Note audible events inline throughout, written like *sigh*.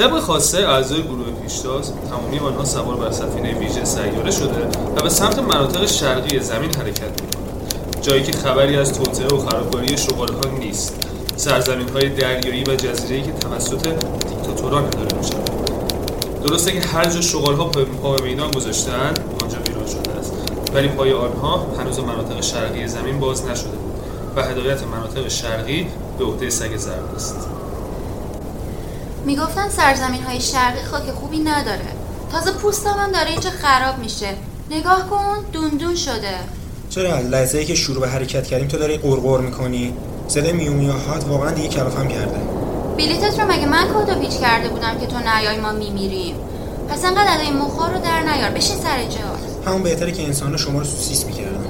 طبق خواسته اعضای گروه پیشتاز تمامی آنها سوار بر سفینه ویژه سیاره شده و به سمت مناطق شرقی زمین حرکت می‌کنند. جایی که خبری از توطئه و خرابکاری شغالها نیست. سرزمین های دریایی و جزیره که توسط دیکتاتوران اداره می‌شود. درسته که هر جا شغالها پا به میدان گذاشتن آنجا ویران شده است. ولی پای آنها هنوز مناطق شرقی زمین باز نشده بود و هدایت مناطق شرقی به عهده سگ زرد است. می‌گفتن سرزمین های شرقی خاک خوبی نداره. تازه پوستم هم داره اینجا خراب میشه. نگاه کن دوندون شده. چرا؟ لحظه ای که شروع به حرکت کردیم تو داری قرقر می‌کنی. صدای میومیاهات واقعا دیگه کلافم کرده. بلیتت رو مگه من کادو پیچ کرده بودم که تو نیای ما میمیریم؟ پس انقدر ادای مخار رو در نیار. بشین سر جا. همون بهتره که انسان شما رو سوسیس می‌کردن.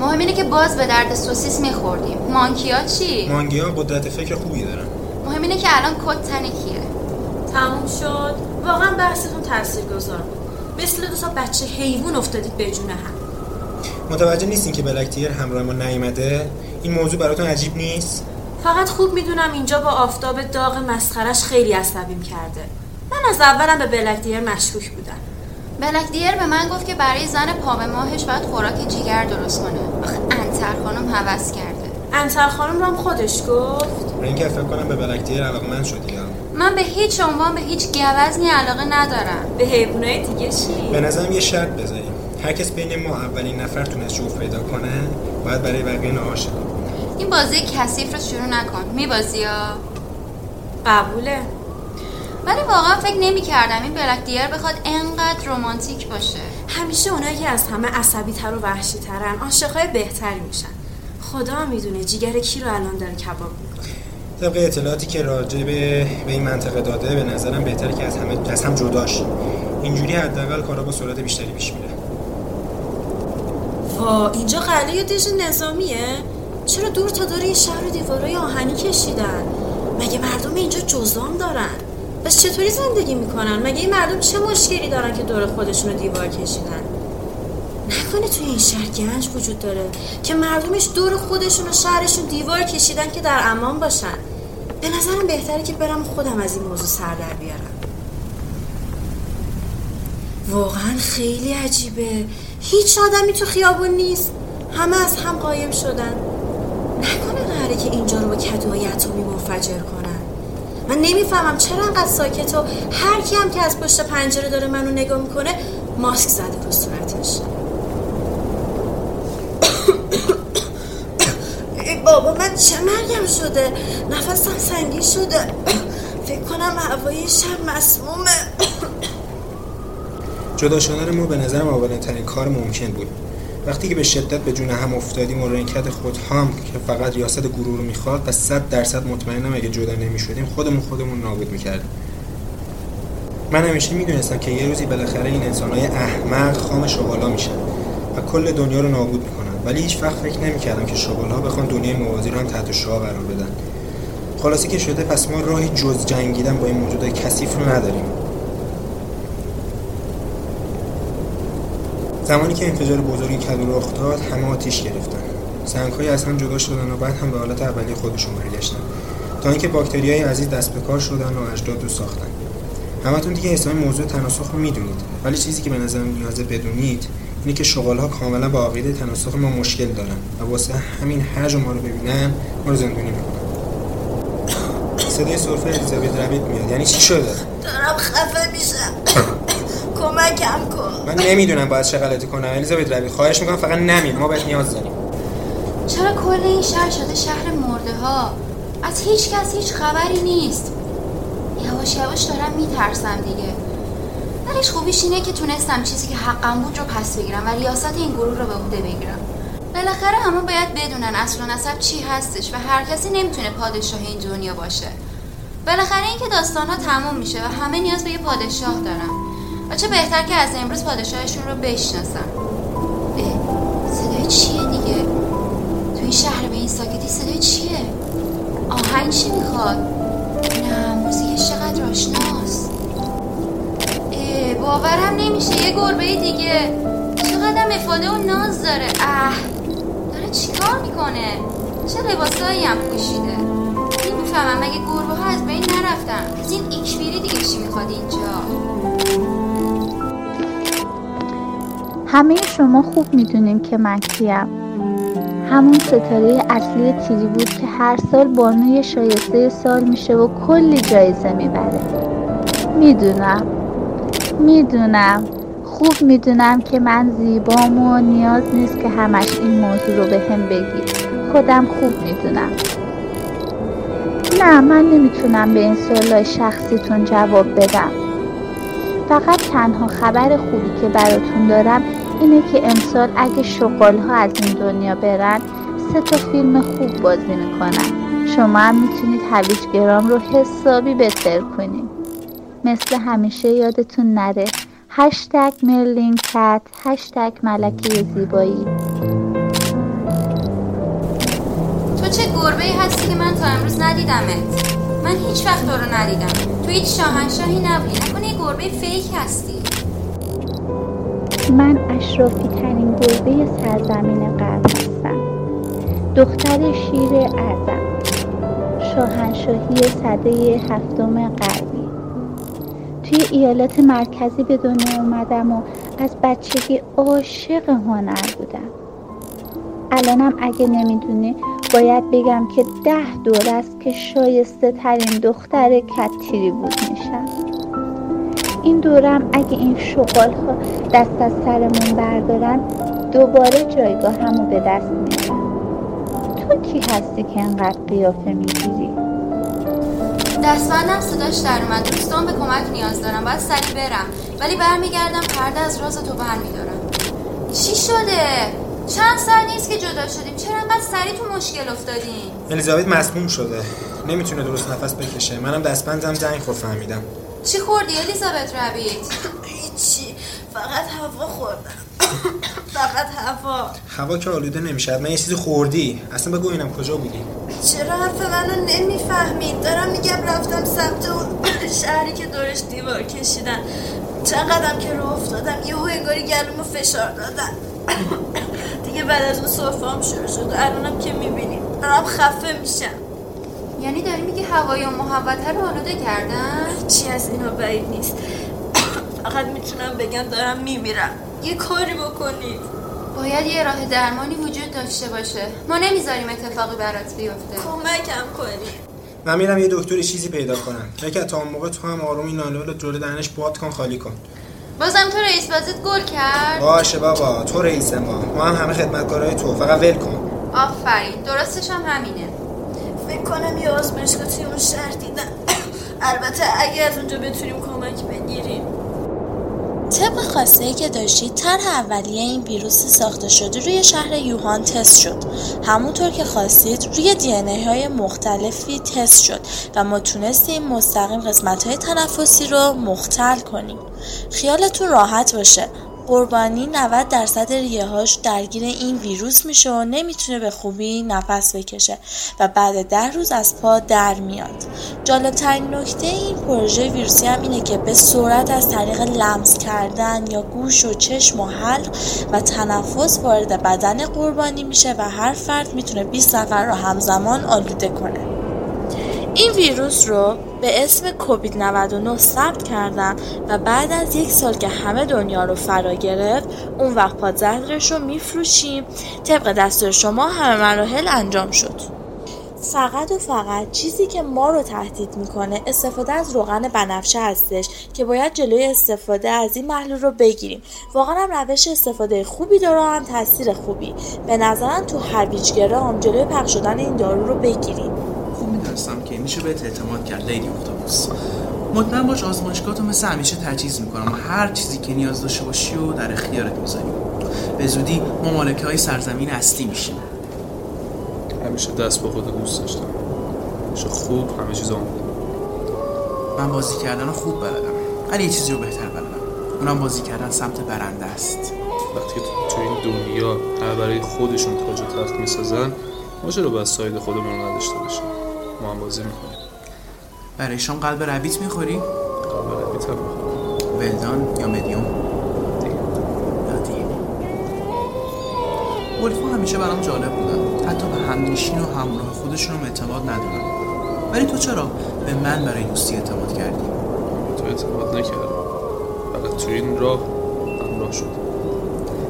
مهم اینه که باز به درد سوسیس میخوردیم. مانکیا چی؟ مانگیا قدرت فکر خوبی دارن. مهم اینه که الان کد تن کیه. تموم شد. واقعا بحثتون تاثیرگذار بود. مثل دو تا بچه حیوان افتادید به جون هم. متوجه نیستین که بلکتیر همراه ما نیومده؟ این موضوع براتون عجیب نیست؟ فقط خوب می‌دونم اینجا با آفتاب داغ مسخرش خیلی عصبیم کرده. من از اولم به بلکدیر مشکوک بودم. بلک دیر به من گفت که برای زن پا به ماهش باید خوراک جیگر درست کنه. آخه انتر خانم حوض کرده انتر خانم رو هم خودش گفت. اینکه فکر کنم به بلکتیر علاقمند شدی یا من به هیچ عنوان به هیچ گوزنی علاقه ندارم. به حیوانای دیگه چی؟ به نظرم یه شرط بذاریم. هر کس بین ما اولین نفر تونست جفت پیدا کنه باید برای بقیه نهار این بازی کثیف رو شروع نکن. میبازی یا قبوله. ولی واقعا فکر نمی کردم این بلک دیر بخواد انقدر رومانتیک باشه. همیشه اونایی که از همه عصبی تر و وحشی ترن عاشقای بهتری میشن. خدا می‌دونه جیگر کی رو الان داره کباب می‌کنه. طبق اطلاعاتی که راجع به به این منطقه داده به نظرم بهتره که از همه از هم جدا شیم. اینجوری حداقل کارا با سرعت بیشتری پیش میره. وا اینجا قلعه دژ نظامیه؟ چرا دور تا دور این شهر رو دیوارای آهنی کشیدن؟ مگه مردم اینجا جزام دارن؟ پس چطوری زندگی می‌کنن؟ مگه این مردم چه مشکلی دارن که دور خودشون رو دیوار کشیدن؟ نکنه توی این شهر گنج وجود داره. که مردمش دور خودشون و شهرشون دیوار کشیدن که در امان باشن. به نظرم بهتره که برم خودم از این موضوع سر در بیارم. واقعا خیلی عجیبه. هیچ آدمی تو خیابون نیست. همه از هم قایم شدن. نکنه قراره که اینجا رو با کدوهای اتمی منفجر کنن. من نمی‌فهمم چرا انقدر ساکت و هر کی هم که از پشت پنجره داره منو نگاه می‌کنه ماسک زده رو صورتش ای بابا من چه مرگم شده؟ نفسم سنگین شده. فکر کنم هوای شب مسمومه. جدا شدن ما به نظرم اولین ترین کار ممکن بود. وقتی که به شدت به جون هم افتادیم و رنکت خود هم که فقط ریاست گروه رو می‌خواد و صد درصد مطمئنم اگه جدا نمی‌شدیم خودمون خودمون نابود می‌کردیم. من همیشه می‌دونستم که یه روزی بالاخره این انسانهای احمق خام شغالا میشن و کل دنیا رو نابود می‌کنن. ولی هیچ وقت فکر نمی‌کردم که شغالها بخوان دنیای موازی رو هم تحت شعا قرار بدن. خلاصی که شده پس ما راهی جز جنگیدن با این موجودات کثیف رو نداریم. زمانی که انفجار بزرگی کدو رخ داد همه آتیش گرفتن. سنگهای از هم جدا شدن و بعد هم به حالت اولیه خودشون برگشتن تا اینکه باکتریای عزیز دست به کار شدن و اجداد رو ساختن. همتون دیگه اسم موضوع تناسخ رو می‌دونید. ولی چیزی که به نظرم نیازه بدونید اینه که شغالها کاملا با عقیده تناسخ ما مشکل دارن و واسه همین هر جا ما رو ببینن ما رو زندونی می‌کنن. صدای سرفه الیزابت روید میاد. یعنی چی شده؟ دارم خفه میشم. *coughs* کمکم کن. من نمی‌دونم باید چه غلطی کنم. الیزابت روید خواهش می‌کنم فقط نمیر ما بهت نیاز داریم. چرا کل این شهر شده شهر مرده ها از هیچ کس هیچ خبری نیست. یواش یواش دارم میترسم دیگه. ولیش خوبیش اینه که تونستم چیزی که حقم بود رو پس بگیرم و ریاست این گروه رو به عهده بگیرم. بالاخره همه باید بدونن اصل و نسب چی هستش و هر کسی نمی‌تونه پادشاه این دنیا باشه. بالاخره اینکه داستان ها تموم میشه و همه نیاز به یه پادشاه دارن. و چه بهتر که از امروز پادشاهشون رو بشناسن. اه، صدای چیه دیگه؟ تو این شهر به این ساکتی صدای چیه؟ آهنگ چی می‌خواد؟ نه موزیکش چقدر آشناست اه، باورم نمیشه. یه گربه دیگه. چقدر افاده و ناز داره. اه. داره چیکار می‌کنه؟ چه لباسایی هم پوشیده؟ نمی‌فهمم. مگه گربه ها از بین نرفتن؟ از این ایکشبیری دیگه چی می‌خواد اینجا؟ همه شما خوب می‌دونیم که من کیم. همون ستاره اصلی تیری بود که هر سال بانوی شایسته سال میشه و کلی جایزه می‌بره. می‌دونم. می‌دونم. خوب می‌دونم که من زیبام و نیاز نیست که همش این موضوع رو به هم بگی. خودم خوب می‌دونم. نه من نمی‌تونم به این سوالای شخصیتون جواب بدم. فقط تنها خبر خوبی که براتون دارم اینه که امسال اگه شغال ها از این دنیا برن سه تا فیلم خوب بازی می‌کنن. شما هم می‌تونید هویج گرام رو حسابی بهتر کنید. مثل همیشه یادتون نره. هشتگ مرلین کت هشتگ ملکه زیبایی. تو چه گربه هستی که من تا امروز ندیدمت؟ من هیچ وقت تو رو ندیدم. تو هیچ شاهنشاهی نبودی. نکنه یه گربه فیک هستی. من اشرافی ترین گربه سرزمین غرب هستم. دختر شیر اعظم. شاهنشاهی صده هفتم غربی توی ایالات مرکزی به دنیا اومدم و از بچگی عاشق هنر بودم. الانم اگه نمی‌دونی باید بگم که ده دور است که شایسته ترین دختر کتیری بود میشم. این دورم اگه این شغال ها دست از سرمون بردارن دوباره جایگاه همو به دست میارم تو کی هستی که انقدر قیافه می‌گیری؟ دستبندم صداش در اومد. دوستان به کمک نیاز دارم. باید سریع برم. ولی برمیگردم پرده از راز تو برمیدارم چی شده؟ چند سال نیست که جدا شدیم. چرا انقدر سریع تو مشکل افتادیم الیزابت مسموم شده. نمی‌تونه درست نفس بکشه. منم دستبندم زنگ خور فهمیدم چی خوردی الیزابت ربیت هیچی. فقط هوا خوردم. فقط هوا. هوا که آلوده نمیشه من یه چیزی خوردی. اصلا بگو اینم کجا بودی. چرا حرف منو نمی‌فهمید؟ دارم میگم رفتم سمت اون *clears throat* شهری که دورش دیوار کشیدن. چند قدم که رو افتادم یه انگاری گلومو فشار دادن. *clears throat* دیگه بعد از اون صرفام شروع شد. الانم که می‌بینیم دارم خفه میشم. یعنی داری میگی هوای و محوطه رو آلوده کردن؟ چی از اینا بعید نیست. فقط می‌تونم بگم دارم میمیرم. یه کاری بکنید باید یه راه درمانی وجود داشته باشه. ما نمی‌ذاریم اتفاقی برات بیفته. کمکم کنید من میرم یه دکتر چیزی پیدا کنم. فکر تا اون موقع تو هم آروم این ناله رو جلو دهنش باد کن خالی کن. بازم تو رئیس بازیت گل کرد؟ باشه بابا تو رئیس ما. ما هم همه خدمتکارای تو. فقط ول کن. آفرین درستش هم همینه. فکر کنم یه آزمایشگاه توی اون شهر دیدم. *coughs* البته اگه از اونجا بتونیم کمک بگیریم. طبق خواسته ای که داشتید طرح اولیه این ویروس ساخته شده روی شهر یوهان تست شد. همونطور که خواستید روی دی های مختلفی تست شد و ما تونستیم مستقیم قسمت های تنفسی رو مختل کنیم. خیالتون راحت باشه. قربانی 90 درصد ریه‌هاش درگیر این ویروس میشه و نمی‌تونه به خوبی نفس بکشه و بعد ده روز از پا در میاد. جالبترین نکته این پروژه ویروسی هم اینه که به سرعت از طریق لمس کردن یا گوش و چشم و حلق و تنفس وارد بدن قربانی میشه و هر فرد می‌تونه 20 نفر رو همزمان آلوده کنه. این ویروس رو به اسم کووید 99 ثبت کردم و بعد از یک سال که همه دنیا رو فرا گرفت اون وقت پادزهرش رو میفروشیم. طبق دستور شما همه مراحل انجام شد. فقط و فقط چیزی که ما رو تهدید می‌کنه استفاده از روغن بنفشه هستش که باید جلوی استفاده از این محلول رو بگیریم. واقعا هم روش استفاده خوبی داره هم تاثیر خوبی. به نظرم تو هویج گرام جلوی پخش شدن این دارو رو بگیریم. میشه بهت اعتماد کرد لیدی اختاپوس مطمئن باش آزمایشگاه تو مثل همیشه تجهیز می‌کنم. و هر چیزی که نیاز داشته باشی و در اختیارت می‌ذاریم به زودی ما مالکه های سرزمین اصلی میشیم. همیشه دست با خود دوست داشتم. همیشه خوب همه چیز آمده من بازی کردن خوب بلدم. ولی یه چیزی رو بهتر بلدم. اونم بازی کردن سمت برنده است. وقتی تو این دنیا همه برای خودشون تاج و تخت می‌سازن ما چرا باید ساید خودمون نداشته باشیم؟ ما هم بازی می‌کنیم برای شام قلب ربیت می‌خوری؟ قلب ربیت هم ولدان یا مدیوم؟ ولفا همیشه برام جالب بودن حتی به همنشین و همراه خودشون اعتماد ندارم. ولی تو چرا به من برای دوستی اعتماد کردی؟ تو اعتماد نکردم. فقط تو این راه همراه شد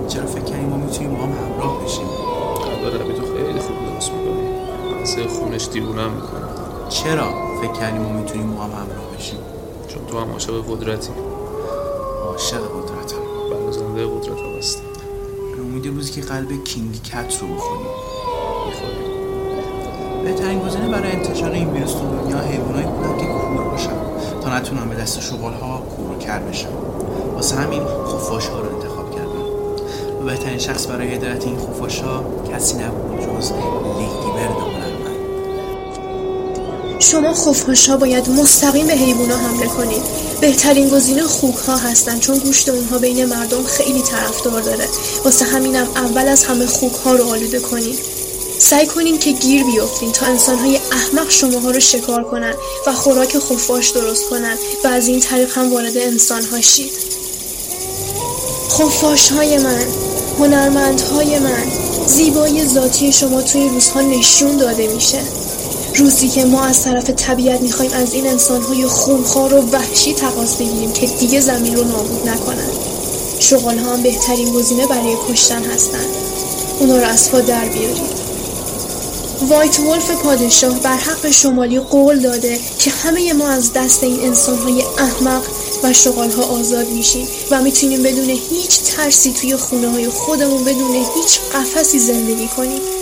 چرا فکر کردی ما می‌تونیم با هم همراه بشیم؟ قبل ربی تو خیلی خوب درست می‌کنی. قصه خونش دیوونم می‌کنه. چرا؟ فکر کردی ما می‌تونیم با هم همراه بشیم. چون تو هم عاشق قدرتی. عاشق قدرتم. بلوزنده قدرت ها هستی. به امید روزی که قلب کینگ کت رو بخوریم می‌خوری. بهترین گزینه برای انتشار این ویروس تو دنیا حیوانایی بودن که کور باشن. تا نتونن به دست شغال ها کور کر بشن. واسه همین خفاش ها رو انتخاب کردن. و بهترین شخص برای هدایت این خفاش ها کسی نبود جز لیدی برد شما خفاشا باید مستقیم به حیوونا حمله کنید. بهترین گزینه خوک ها هستن چون گوشت اونها بین مردم خیلی طرفدار داره. واسه همینم اول از همه خوک ها رو آلوده کنید. سعی کنین که گیر بیفتین تا انسان های احمق شماها رو شکار کنن و خوراک خفاش درست کنن و از این طریق هم وارد انسان ها شید. خفاش های من هنرمند های من زیبایی ذاتی شما توی روزها نشون داده میشه. روزی که ما از طرف طبیعت می‌خوایم از این انسانهای خونخوار و وحشی تقاس بگیریم که دیگه زمین رو نابود نکنن. شغال ها هم بهترین گزینه برای کشتن هستن. اونا رو از پا در بیارید. وایت ولف پادشاه بر حق شمالی قول داده که همه ما از دست این انسانهای احمق و شغال ها آزاد میشیم و می‌تونیم بدون هیچ ترسی توی خونه های خودمون بدون هیچ قفسی زندگی کنیم.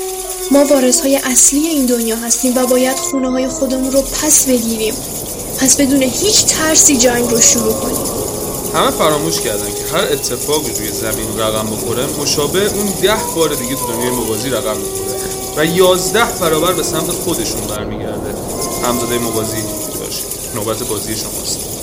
ما وارث های اصلی این دنیا هستیم و باید خونه های خودمون رو پس بگیریم. پس بدون هیچ ترسی جنگ رو شروع کنیم. همه فراموش کردن که هر اتفاقی روی زمین رقم بخوره مشابه اون ده بار دیگه تو دنیای موازی رقم می‌خوره و یازده برابر به سمت خودشون برمیگرده. همزاده موازی باشید نوبت بازی شماست.